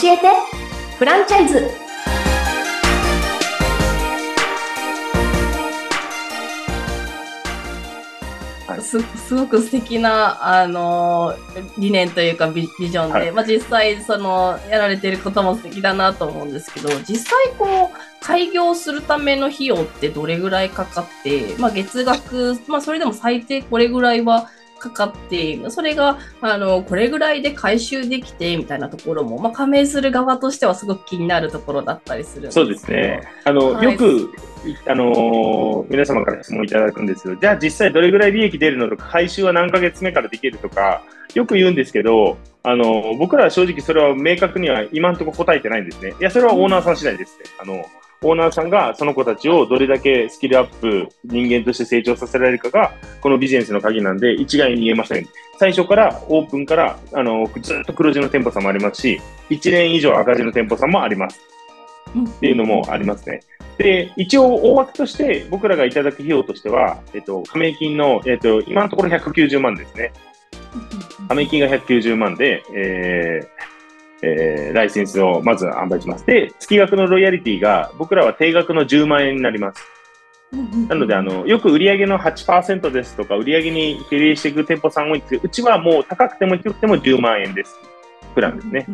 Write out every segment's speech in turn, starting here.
教えて。フランチャイズ。すすごく素敵なあの理念というかビビジョンで、はい、まあ、実際そのやられてることも素敵だなと思うんですけど実際こう開業するための費用ってどれぐらいかかって、まあ、月額、まあ、それでも最低これぐらいはかかって、それが、あの、これぐらいで回収できて、みたいなところも、まあ、加盟する側としてはすごく気になるところだったりするそうですね。あの、はい、よく、あの皆様から質問いただくんですけど、じゃあ実際どれぐらい利益出るのとか、回収は何ヶ月目からできるとか、よく言うんですけど、あの、僕らは正直それは明確には今のところ答えてないんですね。いや、それはオーナーさん次第ですね。あの、オーナーさんがその子たちをどれだけスキルアップ、人間として成長させられるかが、このビジネスの鍵なんで、一概に言えません。最初からオープンから、あの、ずっと黒字の店舗さんもありますし、1年以上赤字の店舗さんもあります。っていうのもありますね。で、一応大枠として僕らがいただく費用としては、えっと、加盟金の、えっと、今のところ190万ですね。加盟金が190万で、えー、えー、ライセンスをまず販売します。で、月額のロイヤリティが僕らは定額の10万円になります。なので、あの、よく売上の8%ですとか、売上に比例していく店舗さん多いんですけど、うちはもう高くても低くても10万円です。プランですね。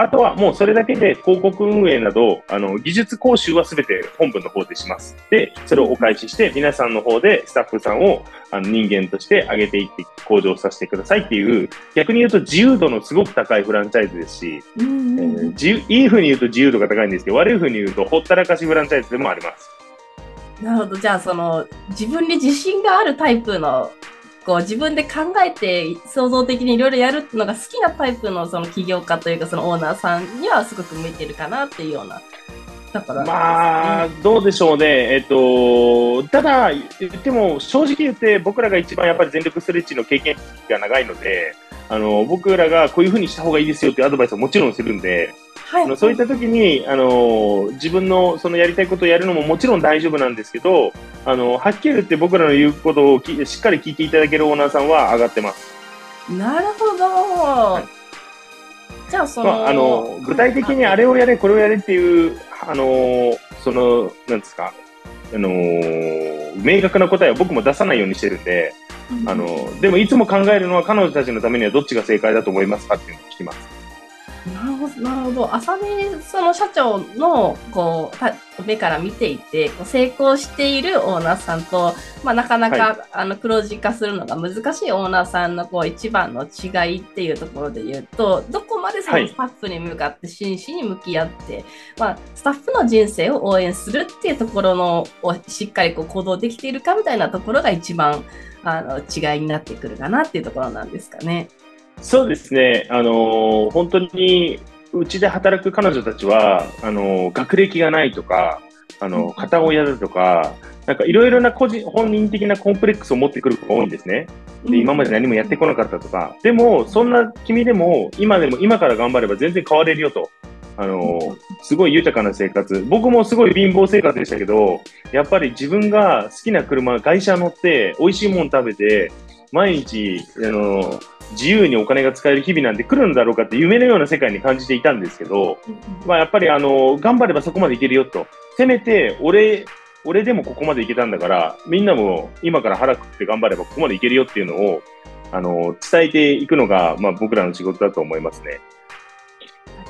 あとはもうそれだけで広告運営など、あの、技術講習はすべて本部の方でします。で、それをお返しして、皆さんの方でスタッフさんをあの人間として上げていって向上させてくださいっていう、逆に言うと自由度のすごく高いフランチャイズですし、えー、自由いいふうに言うと自由度が高いんですけど、悪いふうに言うとほったらかしフランチャイズでもあります。なるほど。じゃあ、その、自分に自信があるタイプのこう自分で考えて創造的にいろいろやるのが好きなタイプのその起業家というかそのオーナーさんにはすごく向いてるかなっていうような。だから、まあ、どうでしょうね。えっと、ただ、言っても、正直言って、僕らが一番やっぱり全力ストレッチの経験が長いので、あの、僕らがこういうふうにした方がいいですよっていうアドバイスはもちろんするんで、はい、そういった時に、あの、自分のそのやりたいことをやるのももちろん大丈夫なんですけど、あの、はっきり言って僕らの言うことをきしっかり聞いていただけるオーナーさんは上がってます。なるほど。はい、じゃあ、その、まあ、あの、具体的にあれをやれ、これをやれっていう、あの、その、なんですか、あの、明確な答えは僕も出さないようにしてるんで、あの、でもいつも考えるのは彼女たちのためにはどっちが正解だと思いますかっていうのを聞きます。なるほど、なるほど。浅見その社長のこう目から見ていて、こう成功しているオーナーさんと、まあ、なかなか、はい、あの黒字化するのが難しいオーナーさんのこう一番の違いっていうところで言うと、どこまでそのスタッフに向かって真摯に向き合って、はい、まあ、スタッフの人生を応援するっていうところのをしっかりこう行動できているかみたいなところが一番あの違いになってくるかなっていうところなんですかね。そうですね、あのー、本当にうちで働く彼女たちは、あのー、学歴がないとか、あのー、片親だとか、なんかいろいろな個人、本人的なコンプレックスを持ってくる子が多いんですね。で、今まで何もやってこなかったとか。でも、そんな君でも、今でも、今から頑張れば全然変われるよと。あの、すごい豊かな生活。僕もすごい貧乏生活でしたけど、やっぱり自分が好きな車、会社乗って、美味しいもの食べて、毎日、あの、自由にお金が使える日々なんて来るんだろうかって夢のような世界に感じていたんですけど、まあやっぱりあの、頑張ればそこまでいけるよと。せめて、俺、俺でもここまでいけたんだから、みんなも今から腹くって頑張ればここまでいけるよっていうのを、あの、伝えていくのが、まあ僕らの仕事だと思いますね。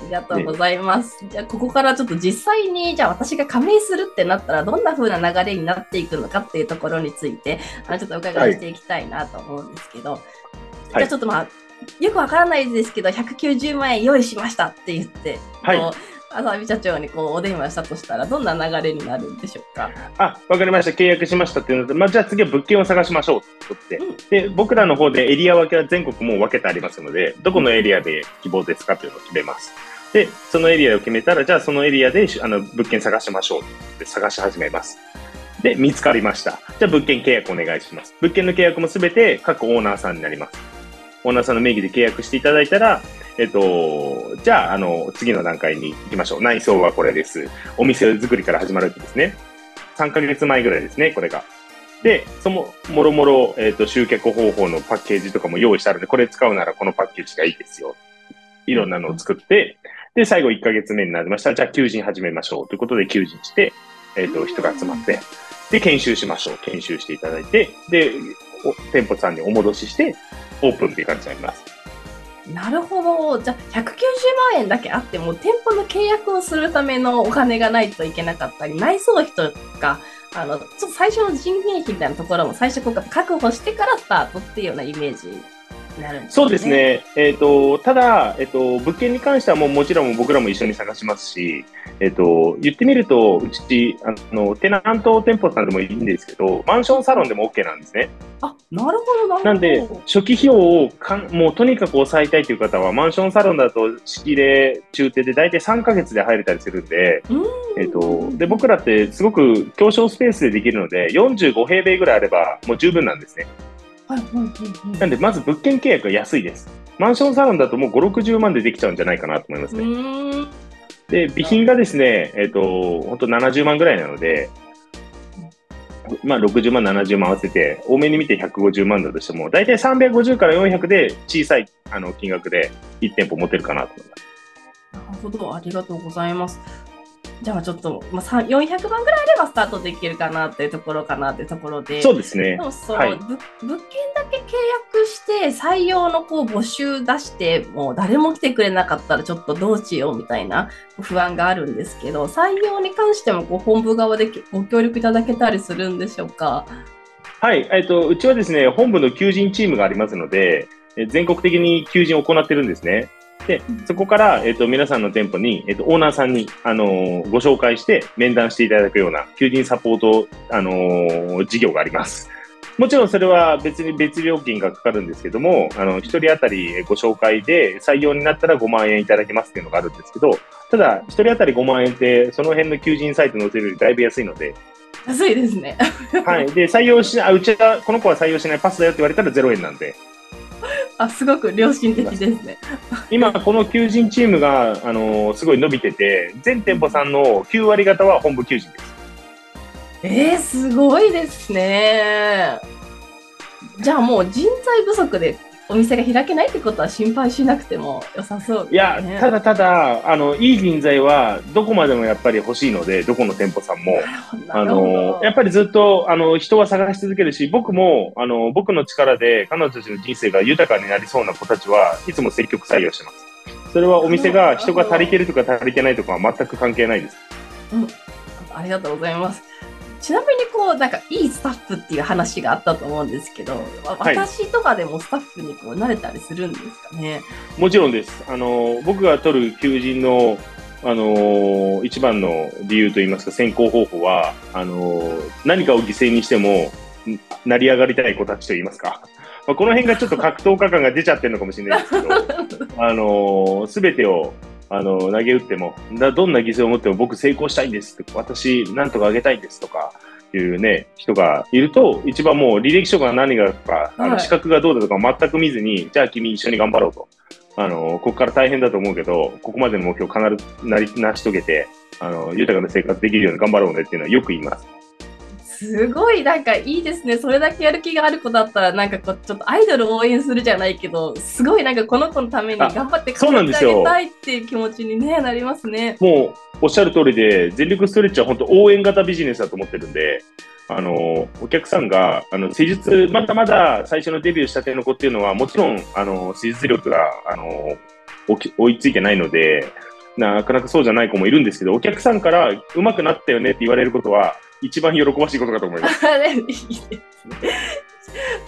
ありがとうございます。じゃあ、ここからちょっと実際に、じゃあ私が加盟するってなったら、どんな風な流れになっていくのかっていうところについて、あのちょっとお伺いしていきたいなと思うんですけど、はいじゃあちょっとまあ、よくわからないですけど、190万円用意しましたって言って、はい、こう浅見社長にこうお電話したとしたら、どんな流れになるんでしょうか？あ、わかりました。契約しましたっていうので、まあ、じゃあ次は物件を探しましょうって言って、うん、で、僕らの方でエリア分けは全国も分けてありますので、どこのエリアで希望ですかというのを決めます。で、そのエリアを決めたら、じゃあそのエリアであの物件探しましょうって探し始めます。で、見つかりました。じゃあ物件契約お願いします。物件の契約もすべて各オーナーさんになります。オーナーさんの名義で契約していただいたら、えっと、じゃあ、あの、次の段階に行きましょう。内装はこれです。お店作りから始まるんですね。3ヶ月前ぐらいですね、これが。で、その、もろもろ、えっ、と、集客方法のパッケージとかも用意してあるので、これ使うならこのパッケージがいいですよ。いろんなのを作って、で、最後1ヶ月目になりました。じゃあ求人始めましょう。ということで求人して、えっ、と、人が集まって、で、研修しましょう。研修していただいて、で、店舗さんにお戻しして、オープンっていう感じになります。なるほど。じゃあ、190万円だけあっても、店舗の契約をするためのお金がないといけなかったり、内装費とか、あの、ちょっと最初の人件費みたいなところも最初こう確保してからスタートっていうようなイメージなるんですね。そうですね。えっ、ー、と、ただ、えっ、ー、と、物件に関してはもうもちろん僕らも一緒に探しますし、えっ、ー、と、言ってみると、うち、あの、テナント店舗さんでもいいんですけど、マンションサロンでも OK なんですね。あ、なるほど、なるほど。なんで、初期費用をかん、もうとにかく抑えたいという方は、マンションサロンだと、仕例、中手で大体3ヶ月で入れたりするんで、えっ、と、で、僕らってすごく狭小スペースでできるので、45平米ぐらいあればもう十分なんですね。なんで、まず物件契約が安いです。マンションサロンだともう5、60万でできちゃうんじゃないかなと思いますね。で、備品がですね、えっ、ー、と、本当70万ぐらいなので、まあ、60万、70万合わせて、多めに見て150万だとしても、大体350から400で小さいあの金額で1店舗持てるかなと思います。なるほど、ありがとうございます。じゃあちょっと、まあ、400万ぐらいあればスタートできるかなっていうところかなっていうところで。そうですね。でもその、はい、物件だけ契約して採用のこう募集出してもう誰も来てくれなかったらちょっとどうしようみたいな不安があるんですけど、採用に関してもこう本部側でご協力いただけたりするんでしょうか？はい、えっと、うちはですね、本部の求人チームがありますので、全国的に求人を行ってるんですね。で、そこから、えっ、と、皆さんの店舗に、えっ、と、オーナーさんに、あのー、ご紹介して面談していただくような、求人サポート、あのー、事業があります。もちろんそれは別に別料金がかかるんですけども、あの、一人当たりご紹介で採用になったら5万円いただけますっていうのがあるんですけど、ただ、一人当たり5万円って、その辺の求人サイト載せるよりだいぶ安いので、安いですね。はい。で、採用し、あ、うちは、この子は採用しないパスだよって言われたら0円なんで。あ、すごく良心的ですね。今、この求人チームが、あのー、すごい伸びてて、全店舗さんの9割方は本部求人です。えー、すごいですね。じゃあもう人材不足でお店が開けないってことは心配しなくても良さそう、ね、いや、ただただ、あの、いい人材はどこまでもやっぱり欲しいので、どこの店舗さんも。あの、やっぱりずっと、あの、人は探し続けるし、僕も、あの、僕の力で彼女たちの人生が豊かになりそうな子たちはいつも積極採用してます。それはお店が人が足りてるとか足りてないとかは全く関係ないです。うん。ありがとうございます。ちなみにこう、なんかいいスタッフっていう話があったと思うんですけど、私とかでもスタッフにこう慣れたりするんですかね？もちろんです。あの、僕が取る求人の、あの一番の理由といいますか、選考方法は、あの何かを犠牲にしても、成り上がりたい子たちといいますか。まあ、この辺がちょっと格闘家感が出ちゃってるのかもしれないですけど、あのすべてをあの、投げ打っても、どんな犠牲を持っても僕成功したいんです私、なんとかあげたいんですとか、いうね、人がいると、一番もう履歴書が何がか、あの資格がどうだとか全く見ずに、じゃあ君一緒に頑張ろうと。あの、ここから大変だと思うけど、ここまでの目標必ずなり成し遂げて、あの、豊かな生活できるように頑張ろうねっていうのはよく言います。すごいなんかいいですね。それだけやる気がある子だったら、なんかこう、ちょっとアイドルを応援するじゃないけど、すごいなんかこの子のために頑張って頑張ってあげたいっていう気持ちに、ね、なりますね。もうおっしゃる通りで、全力ストレッチは本当応援型ビジネスだと思ってるんで、あの、お客さんが、あの、施術、まだまだ最初のデビューしたての子っていうのは、もちろん、あの、施術力が、あの、追いついてないので、なかなかそうじゃない子もいるんですけど、お客さんから上手くなったよねって言われることは、一番喜ばしいことかと思います。いいですね。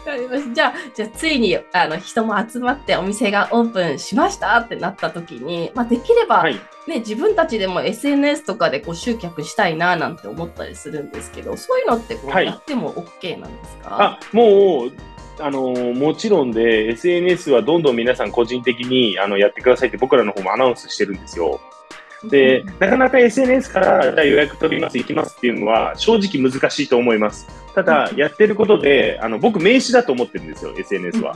かりました。じゃあ、じゃあついにあの人も集まってお店がオープンしましたってなった時に、まあ、できれば、はい、ね、自分たちでも SNS とかでこう集客したいななんて思ったりするんですけど、そういうのってこう、やっても OK なんですか？あもうあのもちろんで SNS はどんどん皆さん個人的にあのやってくださいって僕らの方もアナウンスしてるんですよ。で、なかなか SNS からじゃあ予約取ります、行きますっていうのは正直難しいと思います。ただ、やってることで、あの、僕名刺だと思ってるんですよ、SNS は。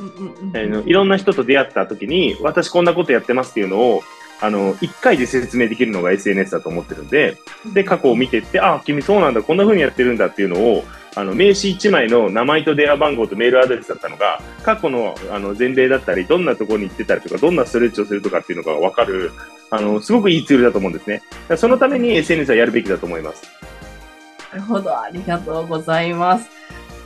いろんな人と出会った時に、私こんなことやってますっていうのを、あの、一回で説明できるのが SNS だと思ってるんで、で、過去を見てって、あ、君そうなんだ、こんな風にやってるんだっていうのを、あの、名刺1枚の名前と電話番号とメールアドレスだったのが、過去のあの前例だったり、どんなところに行ってたりとか、どんなストレッチをするとかっていうのがわかる、あの、すごくいいツールだと思うんですね。そのために SNS はやるべきだと思います。なるほど、ありがとうございます。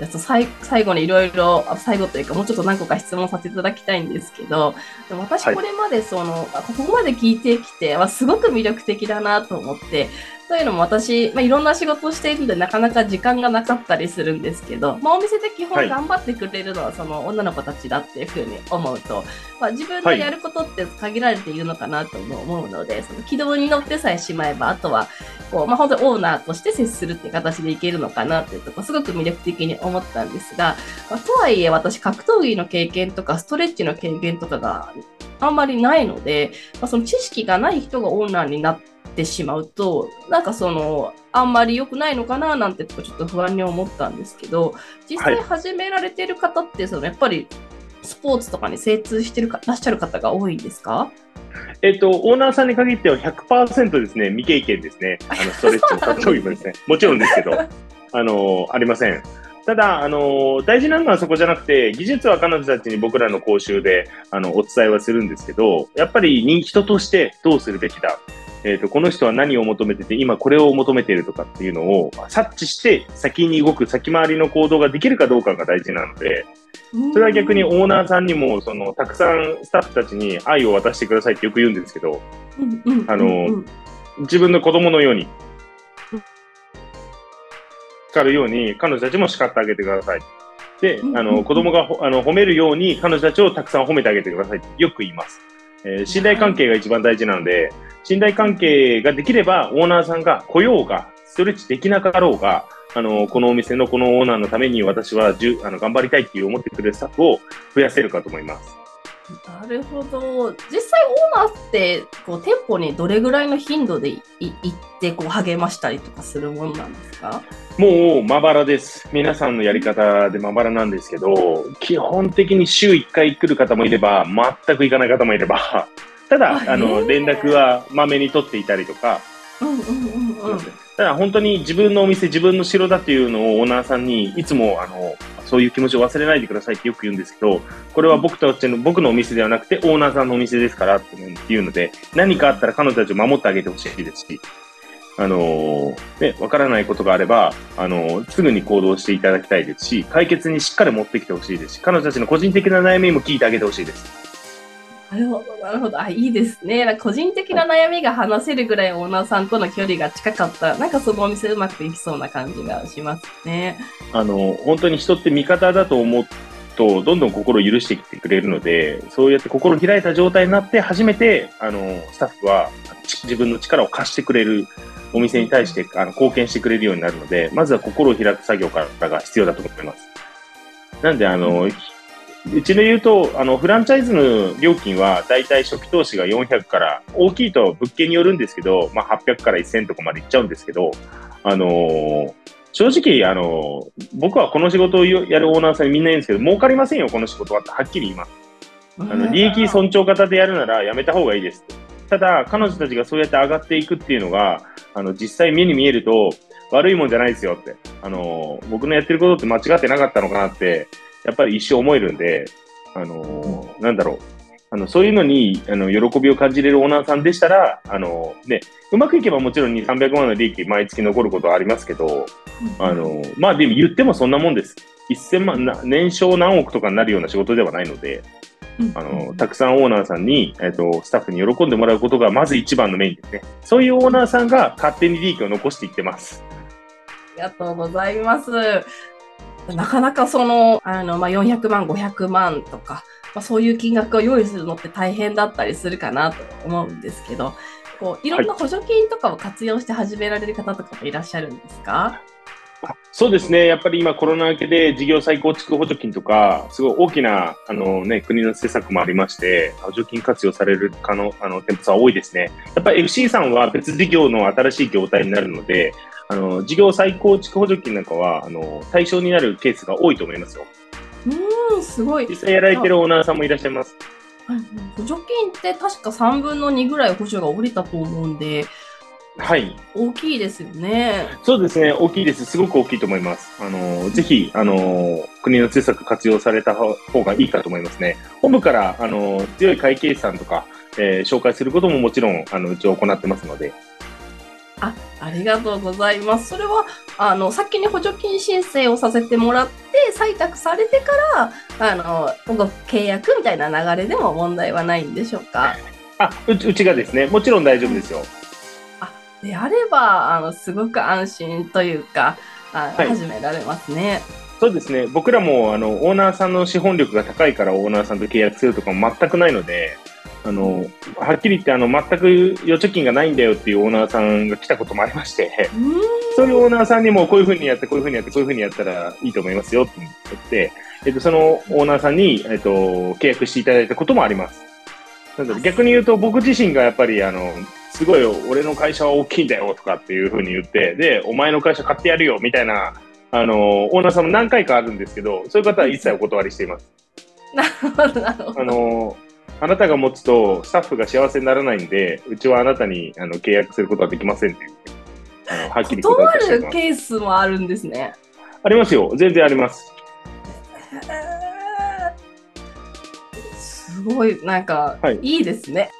じゃ最最後にいろいろ、最後というか、もうちょっと何個か質問させていただきたいんですけど、私これまでその、はい、ここまで聞いてきて、すごく魅力的だなと思って、というのも私、まあ、いろんな仕事をしているのでなかなか時間がなかったりするんですけど、まあ、お店で基本頑張ってくれるのはその女の子たちだっていうふうに思うと、まあ、自分のやることって限られているのかなと思うので、その軌道に乗ってさえしまえばあとはこう、まあ、本当にオーナーとして接するっていう形でいけるのかなっていうとこすごく魅力的に思ったんですが、まあ、とはいえ私格闘技の経験とかストレッチの経験とかがあんまりないので、まあ、その知識がない人がオーナーになってってしまうと、なんかその、あんまり良くないのかななんてちょっと不安に思ったんですけど、実際始められてる方って、そのやっぱりスポーツとかに精通してるからっしゃる方が多いんですか？えっと、オーナーさんに限っては100%ですね、未経験ですね。あの、ストレッチも格闘技もですね。もちろんですけど、あの、ありません。ただ、あの大事なのはそこじゃなくて、技術は彼女たちに僕らの講習であのお伝えはするんですけど、やっぱり人としてどうするべきだ。えっ、ー、と、この人は何を求めてて、今これを求めているとかっていうのを察知して先に動く先回りの行動ができるかどうかが大事なので、それは逆にオーナーさんにも、その、たくさんスタッフたちに愛を渡してくださいってよく言うんですけど、あの、自分の子供のように、叱るように、彼女たちも叱ってあげてください。で、あの、子供があの褒めるように、彼女たちをたくさん褒めてあげてくださいってよく言います。えー、信頼関係が一番大事なので、信頼関係ができれば、オーナーさんが来ようが、ストレッチできなかろうが、あの、このお店のこのオーナーのために私はじゅあの頑張りたいっていう思ってくれるスタッフを増やせるかと思います。なるほど。実際オーナーってこう店舗にどれぐらいの頻度で行ってこう励ましたりとかするものなんですか？もうまばらです。皆さんのやり方でまばらなんですけど、基本的に週1回来る方もいれば、全く行かない方もいれば、ただ、あの、連絡はまめに取っていたりとか、ただ本当に自分のお店、自分の城だっていうのをオーナーさんにいつもあのそういう気持ちを忘れないでくださいってよく言うんですけど、これは僕たちの、僕のお店ではなくてオーナーさんのお店ですからっていうので、何かあったら彼女たちを守ってあげてほしいですし、あの、ね、わからないことがあれば、あの、すぐに行動していただきたいですし、解決にしっかり持ってきてほしいですし、彼女たちの個人的な悩みも聞いてあげてほしいです。なるほど、なるほど。あ、いいですね。個人的な悩みが話せるぐらいオーナーさんとの距離が近かったら、なんかそのお店うまくいきそうな感じがしますね。あの、本当に人って味方だと思うと、どんどん心を許してきてくれるので、そうやって心開いた状態になって初めて、あの、スタッフは自分の力を貸してくれるお店に対してあの貢献してくれるようになるので、まずは心を開く作業からが必要だと思います。なんで、あの、うちで言うと、あの、フランチャイズの料金は、だいたい初期投資が400から、大きいと物件によるんですけど、まあ、800から1000とかまでいっちゃうんですけど、あのー、正直、あのー、僕はこの仕事をやるオーナーさんにみんな言うんですけど、儲かりませんよ、この仕事はってはっきり言います。あの、利益尊重型でやるならやめた方がいいです。ただ、彼女たちがそうやって上がっていくっていうのが、あの、実際目に見えると、悪いもんじゃないですよって。あのー、僕のやってることって間違ってなかったのかなって、やっぱり一生思えるんで、あのー、なんだろう。あの、そういうのに、あの、喜びを感じれるオーナーさんでしたら、あの、ね、うまくいけばもちろん2、300万の利益毎月残ることはありますけど、あの、まあでも言ってもそんなもんです。1000万、な年商何億とかになるような仕事ではないので、あの、たくさんオーナーさんに、えっ、と、スタッフに喜んでもらうことがまず一番のメインですね。そういうオーナーさんが勝手に利益を残していってます。ありがとうございます。なかなかその、あの、まあ、400万、500万とか、まあ、そういう金額を用意するのって大変だったりするかなと思うんですけど、こういろんな補助金とかを活用して始められる方とかもいらっしゃるんですか、そうですね。やっぱり今コロナ明けで事業再構築補助金とか、すごい大きな、あのね、国の施策もありまして、補助金活用される可能、あの、店舗さん多いですね。やっぱり FC さんは別事業の新しい業態になるので、あの、事業再構築補助金なんかは、あの、対象になるケースが多いと思いますよ。うん、すごい。実際やられてるオーナーさんもいらっしゃいます。補助金って確か3分の2ぐらい補助が下りたと思うんで、はい。大きいですよね。そうですね。大きいです。すごく大きいと思います。あの、ぜひ、あの、国の施策活用された方がいいかと思いますね。本部から、あの、強い会計士さんとか、えー紹介することももちろん、あの、うちは行ってますので。あ、ありがとうございます。それは、あの、先に補助金申請をさせてもらって、採択されてから、あの、ご契約みたいな流れでも問題はないんでしょうか？あ、うち、うちがですね、もちろん大丈夫ですよ。であれば、あの、すごく安心というか、あはい始められますね。そうですね。僕らも、あの、オーナーさんの資本力が高いからオーナーさんと契約するとかも全くないので、あの、はっきり言って、あの、全く預貯金がないんだよっていうオーナーさんが来たこともありまして。そういうオーナーさんにもこういうふうにやって、こういうふうにやって、こういうふうにやったらいいと思いますよって言って、えっと、そのオーナーさんに、えっと、契約していただいたこともあります。な逆に言うと、僕自身がやっぱり、あの、すごい、俺の会社は大きいんだよとかっていうふうに言って、で、お前の会社買ってやるよみたいな、あの、オーナーさんも何回かあるんですけど、そういう方は一切お断りしています。なるほど、なるほあど。の、あなたが持つとスタッフが幸せにならないんで、うちはあなたにあの契約することはできませんっていう。あのはっきり断るケースもあるんですね。ありますよ。全然あります。すごい、なんか、はいいいですね。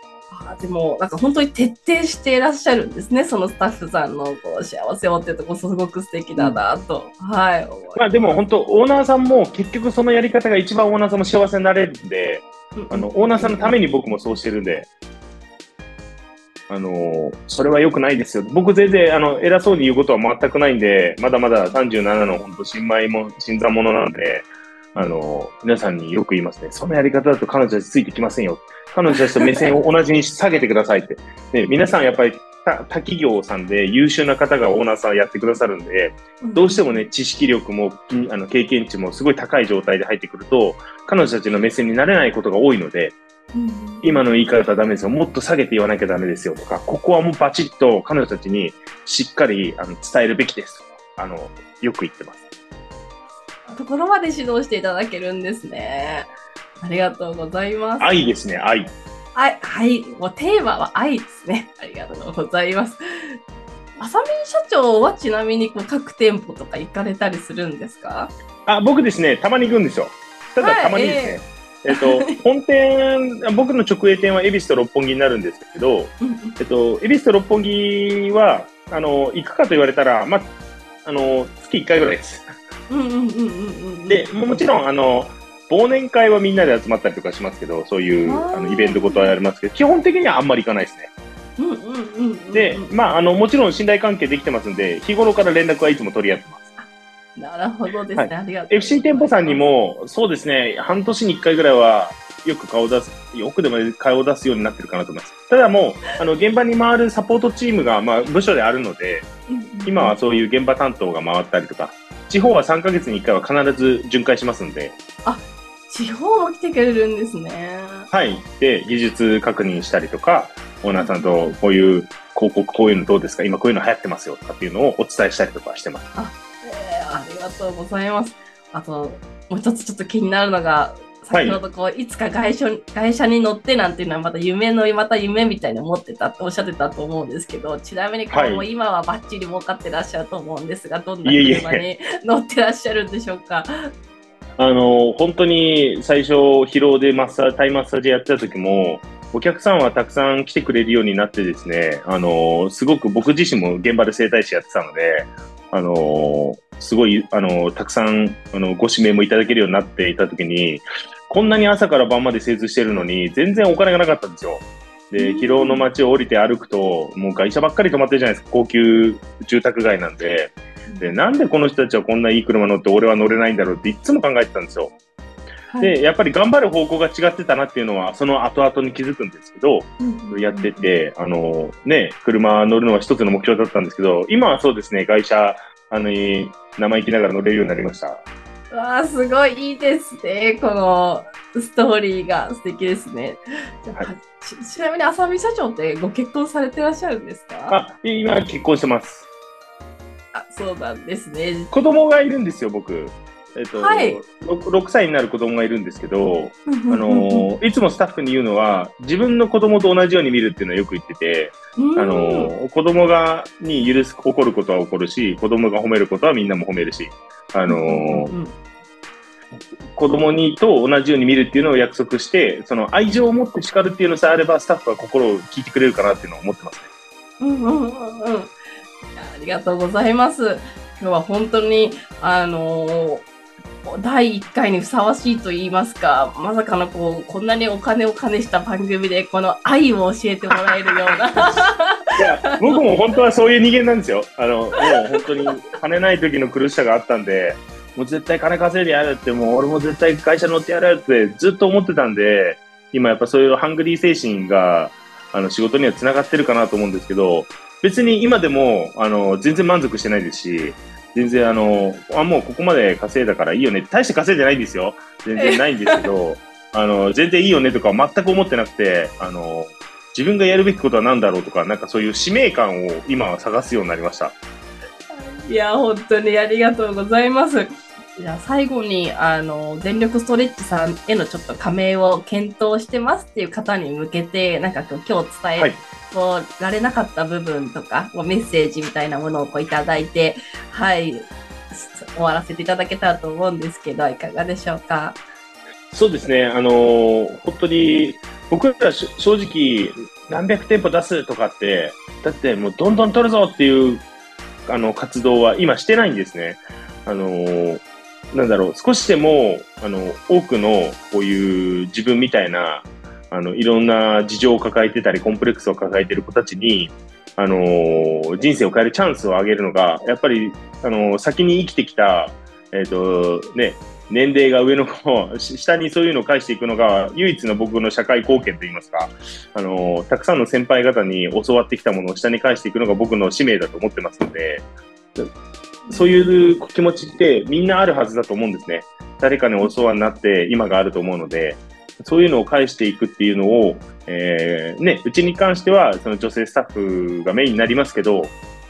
あでも、なんか本当に徹底していらっしゃるんですね。そのスタッフさんのこう幸せをっていうとこ、すごく素敵だなと。はい。まあでも本当、オーナーさんも結局そのやり方が一番オーナーさんも幸せになれるんで、あの、オーナーさんのために僕もそうしてるんで、あの、それは良くないですよ。僕全然、あの、偉そうに言うことは全くないんで、まだまだ37の本当新米も新参者なんで、あの、皆さんによく言いますね。そのやり方だと彼女たちついてきませんよ。彼女たちと目線を同じに下げてくださいって。ね、皆さんやっぱり他他企業さんで優秀な方がオーナーさんやってくださるんで、どうしてもね、知識力も、きあの、経験値もすごい高い状態で入ってくると、彼女たちの目線になれないことが多いので、うん今の言い方はダメですよ。もっと下げて言わなきゃダメですよとか、ここはもうバチッと彼女たちにしっかりあの伝えるべきです。あの、よく言ってます。ところまで指導していただけるんですね。ありがとうございます。愛ですね、愛。はい、はい、もうテーマは愛ですね。ありがとうございます。あさみ社長はちなみにこう各店舗とか行かれたりするんですか？あ、僕ですね、たまに行くんですよ。たはいだたまにですね。えっと、本店、僕の直営店は恵比寿と六本木になるんですけど、えっと、恵比寿と六本木は、あの、行くかと言われたら、まあ、あの、月1回ぐらいです。うんうんうんうんうん。で、ももちろん、あの、忘年会はみんなで集まったりとかしますけど、そういうあのイベントごとはやりますけど、基本的にはあんまり行かないですね。うんうんうんうん。で、まあ、あの、もちろん信頼関係できてますんで、日頃から連絡はいつも取り合ってます。なるほどですね。はありがとう。FC 店舗さんに、も、そうですね、半年に1回ぐらいは、よく顔出す、よくでも顔を出すようになってるかなと思います。ただもう、あの、現場に回るサポートチームが、まあ、部署であるので、今はそういう現場担当が回ったりとか、地方は3ヶ月に1回は必ず巡回しますんで、地方も来てくれるんですね。はい。で、技術確認したりとか、オーナーさんとこういう広告こういうのどうですか？今こういうの流行ってますよとかっていうのをお伝えしたりとかしてます。えーありがとうございます。あと、もう一つちょっと気になるのが、先ほどこう、い、つか外車外車に乗ってなんていうのはまた夢のまた夢みたいに思ってたっておっしゃってたと思うんですけどちなみにこう、今はバッチリ儲かってらっしゃると思うんですがどんないえいえ車に乗ってらっしゃるんでしょうか？あの、本当に最初疲労でマッサージ、タイマッサージやってた時も、お客さんはたくさん来てくれるようになってですね、あの、すごく僕自身も現場で整体師やってたので、あの、すごい、あの、たくさん、あの、ご指名もいただけるようになっていた時に、こんなに朝から晩まで精通してるのに、全然お金がなかったんですよ。で、うん広尾の街を降りて歩くと、もう会社ばっかり止まってるじゃないですか、高級住宅街なんで。で、なんでこの人たちはこんないい車乗って俺は乗れないんだろうっていつも考えてたんですよ。はいで、やっぱり頑張る方向が違ってたなっていうのは、その後々に気づくんですけど、うんやってて、あの、ね、車乗るのは一つの目標だったんですけど、今はそうですね、会社、あの、生意気ながら乗れるようになりました。わあすごいいいですねこのストーリーが素敵ですね。はちちなみに浅見社長ってご結婚されてらっしゃるんですか？あ、今結婚してます。あそうなんですね。子供がいるんですよ、僕。えっと、はい 6, 6歳になる子供がいるんですけど、ああの、いつもスタッフに言うのは、自分の子供と同じように見るっていうのはよく言ってて、あの、子供が、に許す、怒ることは怒るし、子供が褒めることはみんなも褒めるし、あの、子供にと同じように見るっていうのを約束して、その愛情を持って叱るっていうのさえあれば、スタッフは心を聞いてくれるかなっていうのを思ってますね。うんうんうんうん。ありがとうございます。今日は本当に、あのー第1回にふさわしいと言いますか、まさかのこう、こんなにお金を兼ねした番組で、この愛を教えてもらえるような。いや、僕も本当はそういう人間なんですよ。あの、もう本当に金ない時の苦しさがあったんで、もう絶対金稼いでやるって、もう俺も絶対会社乗ってやるってずっと思ってたんで、今やっぱそういうハングリー精神が、あの、仕事には繋がってるかなと思うんですけど、別に今でも、あの、全然満足してないですし、全然あの、あ、もうここまで稼いだからいいよね。大して稼いでないんですよ。全然ないんですけど、あの、全然いいよねとか全く思ってなくて、あの、自分がやるべきことは何だろうとか、なんかそういう使命感を今は探すようになりました。いや、本当にありがとうございます。じゃあ最後にあの全力ストレッチさんへのちょっと加盟を検討してますっていう方に向けてなんか今日伝え、られなかった部分とかメッセージみたいなものをこういただいて、はい、終わらせていただけたらと思うんですけど、いかがでしょうか？そうですね、あのー、本当に僕ら正直何百店舗出すとかって、だってもうどんどん取るぞっていうあの活動は今してないんですね。あのー、なんだろう、少しでも、あの、多くのこういう自分みたいなあの、いろんな事情を抱えてたり、コンプレックスを抱えてる子たちに、あの、人生を変えるチャンスをあげるのが、やっぱり、あの、先に生きてきた、えっ、ー、と、ね、年齢が上の子、下にそういうのを返していくのが、唯一の僕の社会貢献といいますか、あのたくさんの先輩方に教わってきたものを下に返していくのが僕の使命だと思ってますので、そういう気持ちってみんなあるはずだと思うんですね。誰かにお世話になって今があると思うので、そういうのを返していくっていうのを、えー、ね、うちに関しては、その女性スタッフがメインになりますけど、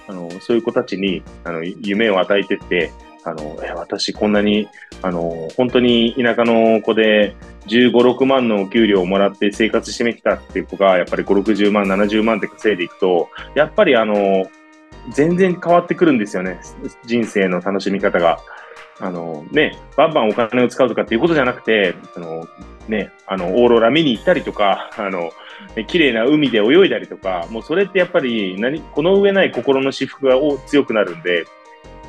あの、そういう子たちに、あの、夢を与えてって、あの、え私こんなに、あの、本当に田舎の子で15、6万のお給料をもらって生活してきたっていう子が、やっぱり5、60万、70万って稼いでいくと、やっぱりあの、全然変わってくるんですよね。人生の楽しみ方が。あの、ね、バンバンお金を使うとかっていうことじゃなくて、あの、ね、あの、オーロラ見に行ったりとか、あの、綺麗な海で泳いだりとか、もうそれってやっぱり何、この上ない心の私服が強くなるんで、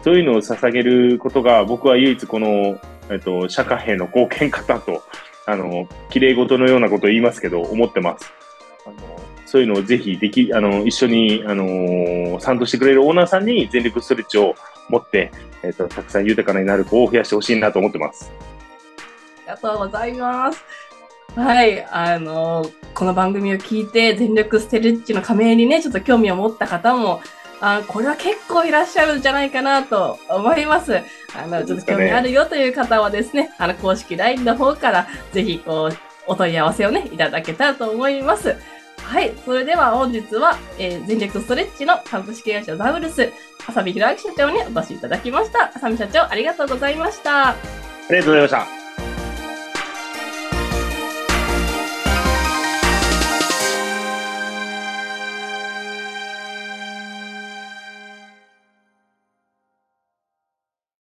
そういうのを捧げることが僕は唯一この、えっと、社会への貢献方と、あの、綺麗事のようなことを言いますけど、思ってます。そういうのをぜひでき、あの、一緒に、あの賛同してくれるオーナーさんに全力ストレッチを持って、えっ、ー、と、たくさん豊かになる子を増やしてほしいなと思ってます。ありがとうございます。はい、あのこの番組を聞いて、全力ステレッチの加盟にね、ちょっと興味を持った方も、あこれは結構いらっしゃるんじゃないかなと思います。あの、ちょっと興味あるよという方はですね、あの、公式 LINE の方から、ぜひ、こう、お問い合わせをね、いただけたらと思います。はい。それでは本日は、えー、全力ストレッチの株式会社ザウルス、浅見弘明社長にお越しいただきました。浅見社長、ありがとうございました。ありがとうございました。